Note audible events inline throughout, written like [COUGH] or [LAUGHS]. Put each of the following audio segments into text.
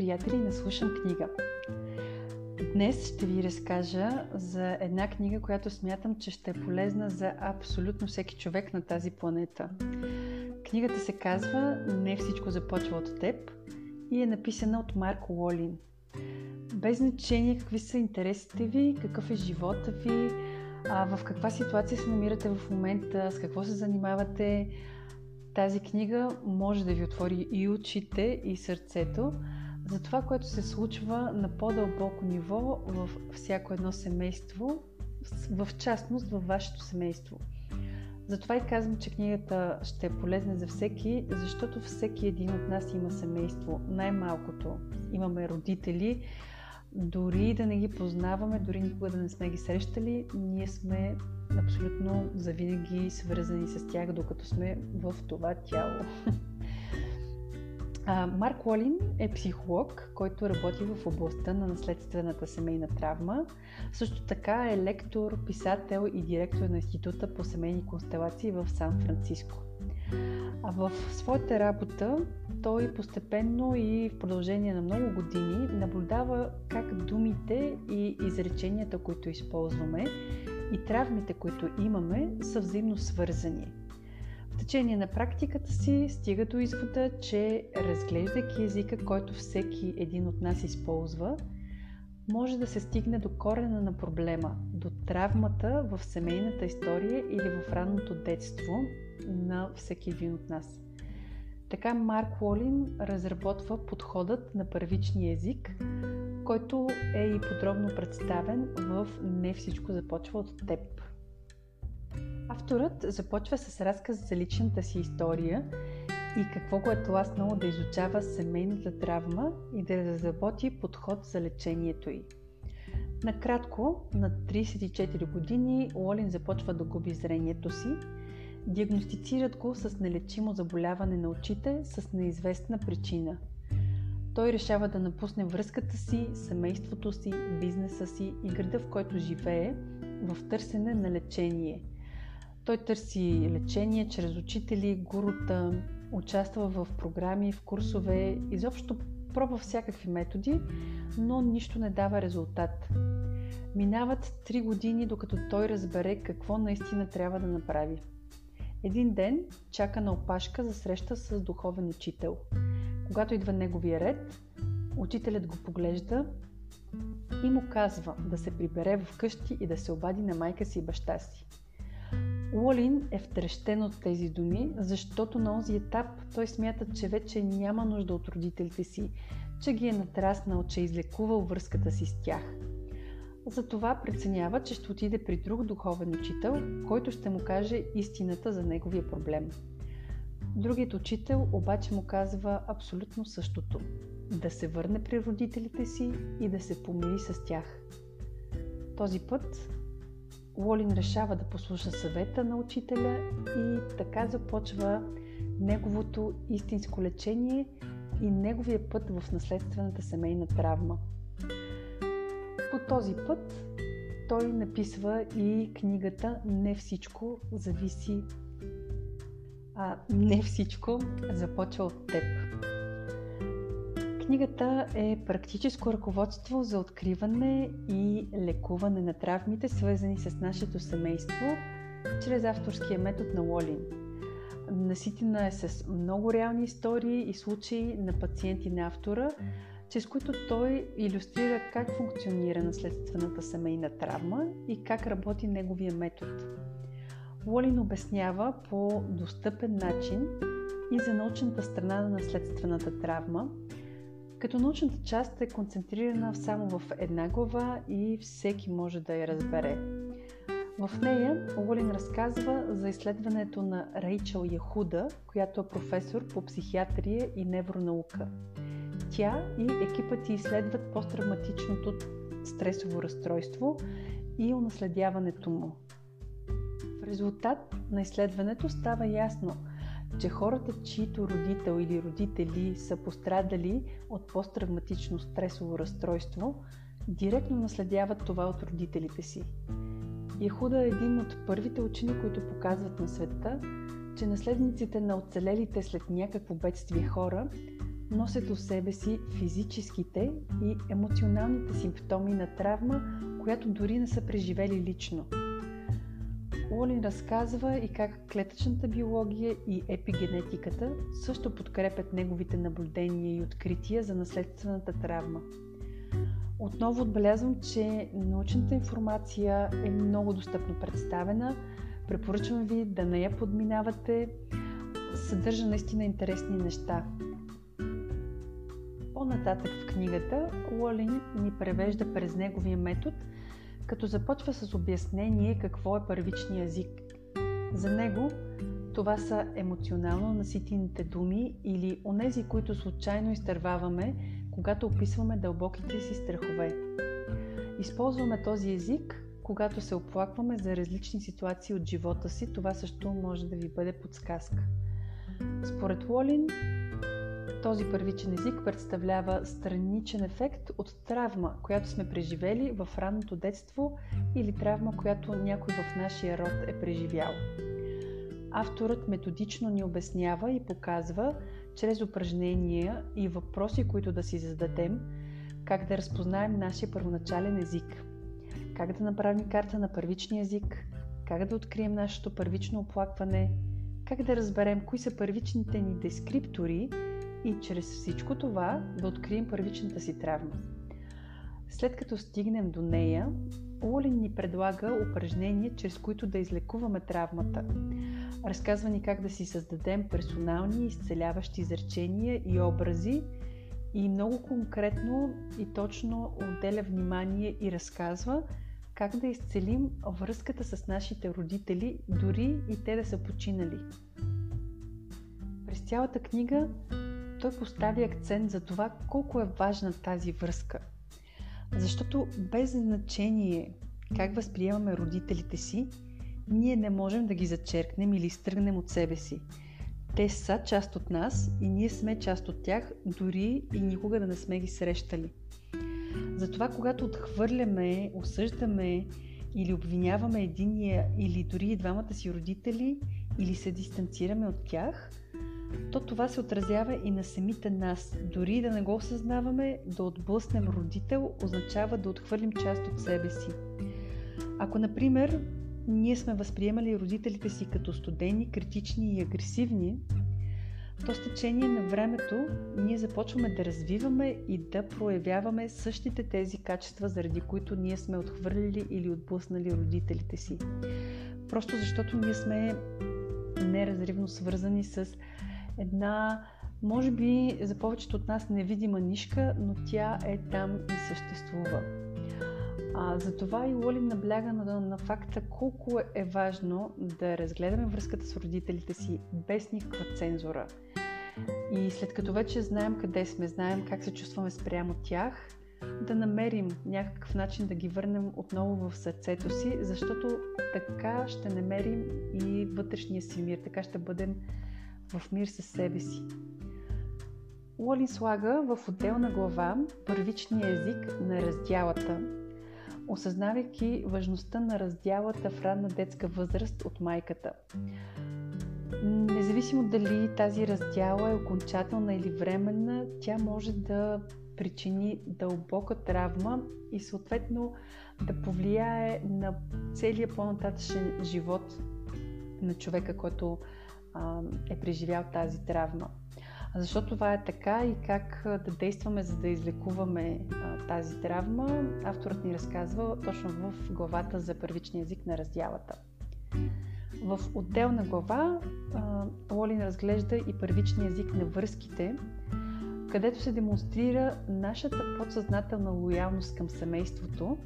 приятели на Слушам книга. Днес ще ви разкажа за една книга, която смятам, че ще е полезна за абсолютно всеки човек на тази планета. Книгата се казва Не всичко започва от теб и е написана от Марко Лолин. Без значение какви са интересите ви, какъв е живота ви, а, в каква ситуация се намирате в момента, с какво се занимавате, тази книга може да ви отвори и очите, и сърцето за това, което се случва на по-дълбоко ниво в всяко едно семейство, в частност във вашето семейство. Затова и казвам, че книгата ще е полезна за всеки, защото всеки един от нас има семейство. Най-малкото имаме родители, дори да не ги познаваме, дори никога да не сме ги срещали, ние сме абсолютно завинаги свързани с тях, докато сме в това тяло. [LAUGHS] Марк Уолин е психолог, който работи в областта на наследствената семейна травма. Също така е лектор, писател и директор на Института по семейни констелации в Сан Франциско. А в своята работа той постепенно и в продължение на много години наблюдава как думите и изреченията, които използваме и травмите, които имаме, са взаимно свързани. В течение на практиката си стига до извода, че разглеждайки езика, който всеки един от нас използва, може да се стигне до корена на проблема, до травмата в семейната история или в ранното детство на всеки един от нас. Така Марк Уолин разработва подходът на първичния език, който е и подробно представен в Не всичко започва от теб. Авторът започва с разказ за личната си история и какво го е тласнало да изучава семейната травма и да разработи подход за лечението й. Накратко, на 34 години Уолин започва да губи зрението си. Диагностицират го с нелечимо заболяване на очите с неизвестна причина – той решава да напусне връзката си, семейството си, бизнеса си и града, в който живее, в търсене на лечение. Той търси лечение чрез учители, гурута, участва в програми, в курсове, изобщо пробва всякакви методи, но нищо не дава резултат. Минават три години, докато той разбере какво наистина трябва да направи. Един ден чака на опашка за среща с духовен учител – когато идва неговия ред, учителят го поглежда и му казва да се прибере в къщи и да се обади на майка си и баща си. Уолин е втрещен от тези думи, защото на този етап той смята, че вече няма нужда от родителите си, че ги е натраснал, че е излекувал връзката си с тях. Затова преценява, че ще отиде при друг духовен учител, който ще му каже истината за неговия проблем. Другият учител обаче му казва абсолютно същото. Да се върне при родителите си и да се помири с тях. Този път Уолин решава да послуша съвета на учителя и така започва неговото истинско лечение и неговия път в наследствената семейна травма. По този път той написва и книгата Не всичко зависи а, не всичко започва от теб. Книгата е практическо ръководство за откриване и лекуване на травмите, свързани с нашето семейство, чрез авторския метод на Лолин. Наситена е с много реални истории и случаи на пациенти на автора, чрез които той иллюстрира как функционира наследствената семейна травма и как работи неговия метод. Уолин обяснява по достъпен начин и за научната страна на наследствената травма, като научната част е концентрирана само в една глава и всеки може да я разбере. В нея Уолин разказва за изследването на Рейчел Яхуда, която е професор по психиатрия и невронаука. Тя и екипът ти изследват посттравматичното стресово разстройство и унаследяването му резултат на изследването става ясно, че хората, чието родител или родители са пострадали от посттравматично стресово разстройство, директно наследяват това от родителите си. Яхуда е един от първите учени, които показват на света, че наследниците на оцелелите след някакво бедствие хора носят у себе си физическите и емоционалните симптоми на травма, която дори не са преживели лично. Уолин разказва и как клетъчната биология и епигенетиката също подкрепят неговите наблюдения и открития за наследствената травма. Отново отбелязвам, че научната информация е много достъпно представена. Препоръчвам ви да не я подминавате. Съдържа наистина интересни неща. По-нататък в книгата Уолин ни превежда през неговия метод, като започва с обяснение какво е първичния език. За него това са емоционално наситените думи или онези, които случайно изтърваваме, когато описваме дълбоките си страхове. Използваме този език, когато се оплакваме за различни ситуации от живота си. Това също може да ви бъде подсказка. Според Лолин, този първичен език представлява страничен ефект от травма, която сме преживели в ранното детство или травма, която някой в нашия род е преживял. Авторът методично ни обяснява и показва, чрез упражнения и въпроси, които да си зададем, как да разпознаем нашия първоначален език, как да направим карта на първичния език, как да открием нашето първично оплакване, как да разберем кои са първичните ни дескриптори и чрез всичко това да открием първичната си травма. След като стигнем до нея, Уолин ни предлага упражнения, чрез които да излекуваме травмата. Разказва ни как да си създадем персонални изцеляващи изречения и образи и много конкретно и точно отделя внимание и разказва как да изцелим връзката с нашите родители, дори и те да са починали. През цялата книга той постави акцент за това колко е важна тази връзка. Защото без значение как възприемаме родителите си, ние не можем да ги зачеркнем или изтръгнем от себе си. Те са част от нас и ние сме част от тях, дори и никога да не сме ги срещали. Затова, когато отхвърляме, осъждаме или обвиняваме единия или дори и двамата си родители, или се дистанцираме от тях, то това се отразява и на самите нас. Дори да не го осъзнаваме, да отблъснем родител означава да отхвърлим част от себе си. Ако, например, ние сме възприемали родителите си като студени, критични и агресивни, то с течение на времето ние започваме да развиваме и да проявяваме същите тези качества, заради които ние сме отхвърлили или отблъснали родителите си. Просто защото ние сме неразривно свързани с една, може би за повечето от нас невидима нишка, но тя е там и съществува. А, затова и Лоли набляга на, на факта колко е важно да разгледаме връзката с родителите си без никаква цензура. И след като вече знаем къде сме, знаем как се чувстваме спрямо тях, да намерим някакъв начин да ги върнем отново в сърцето си, защото така ще намерим и вътрешния си мир, така ще бъдем в мир със себе си. Уолин слага в отделна глава първичния език на раздялата, осъзнавайки важността на раздялата в ранна детска възраст от майката. Независимо дали тази раздяла е окончателна или временна, тя може да причини дълбока травма и съответно да повлияе на целия по-нататъчен живот на човека, който е преживял тази травма. Защо това е така и как да действаме, за да излекуваме а, тази травма, авторът ни разказва точно в главата за първичния език на раздялата. В отделна глава Лолин разглежда и първичния език на връзките, където се демонстрира нашата подсъзнателна лоялност към семейството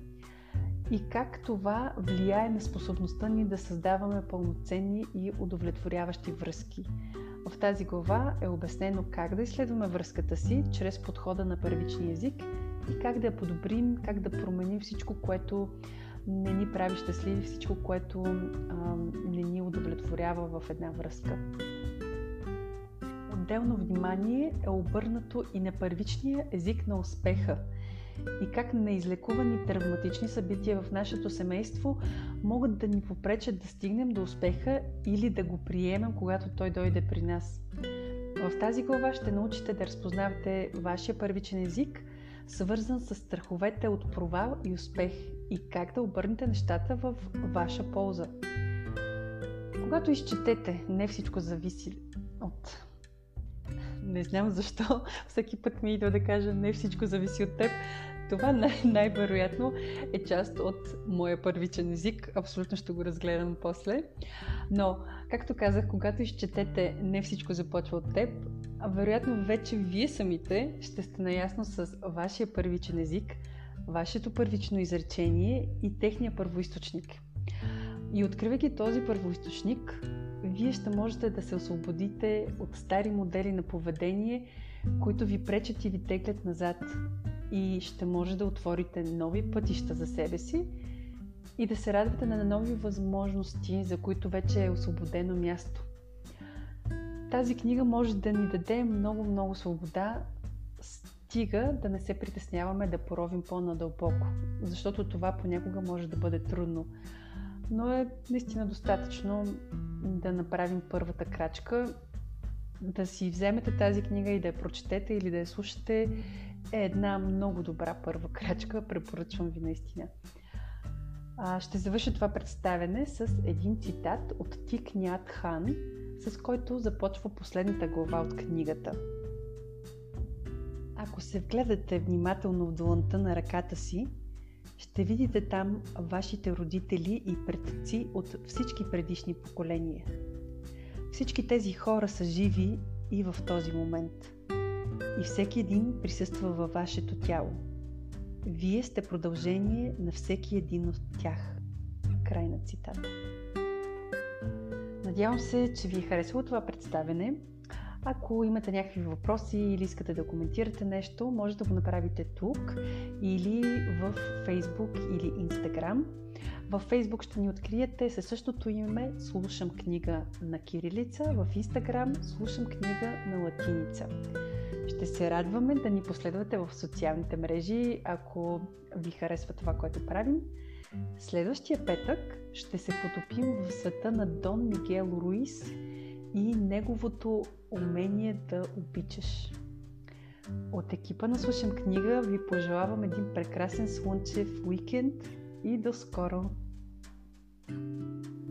и как това влияе на способността ни да създаваме пълноценни и удовлетворяващи връзки. В тази глава е обяснено как да изследваме връзката си чрез подхода на първичния език и как да я подобрим, как да променим всичко, което не ни прави щастливи, всичко, което а, не ни удовлетворява в една връзка. Отделно внимание е обърнато и на първичния език на успеха – и как неизлекувани травматични събития в нашето семейство могат да ни попречат да стигнем до успеха или да го приемем, когато той дойде при нас. В тази глава ще научите да разпознавате вашия първичен език, свързан с страховете от провал и успех и как да обърнете нещата в ваша полза. Когато изчетете, не всичко зависи от не знам защо [LAUGHS] всеки път ми идва да кажа не всичко зависи от теб. Това най- [LAUGHS] най-вероятно е част от моя първичен език. Абсолютно ще го разгледам после. Но, както казах, когато изчетете не всичко започва от теб, вероятно вече вие самите ще сте наясно с вашия първичен език, вашето първично изречение и техния първоисточник. И откривайки този първоисточник, вие ще можете да се освободите от стари модели на поведение, които ви пречат и ви теглят назад. И ще може да отворите нови пътища за себе си и да се радвате на нови възможности, за които вече е освободено място. Тази книга може да ни даде много-много свобода, стига да не се притесняваме да поровим по-надълбоко, защото това понякога може да бъде трудно но е наистина достатъчно да направим първата крачка, да си вземете тази книга и да я прочетете или да я слушате е една много добра първа крачка, препоръчвам ви наистина. А, ще завърша това представене с един цитат от Тик Нят Хан, с който започва последната глава от книгата. Ако се вгледате внимателно в доланта на ръката си, ще видите там вашите родители и предци от всички предишни поколения. Всички тези хора са живи и в този момент. И всеки един присъства във вашето тяло. Вие сте продължение на всеки един от тях. Край на цитата. Надявам се, че ви е харесало това представене. Ако имате някакви въпроси или искате да коментирате нещо, може да го направите тук или в Facebook или Instagram. В Facebook ще ни откриете със същото име Слушам книга на кирилица, в Instagram Слушам книга на латиница. Ще се радваме да ни последвате в социалните мрежи, ако ви харесва това, което правим. Следващия петък ще се потопим в света на Дон Мигел Руис и неговото умение да обичаш. От екипа на Слушам книга ви пожелавам един прекрасен слънчев уикенд и до скоро! thank you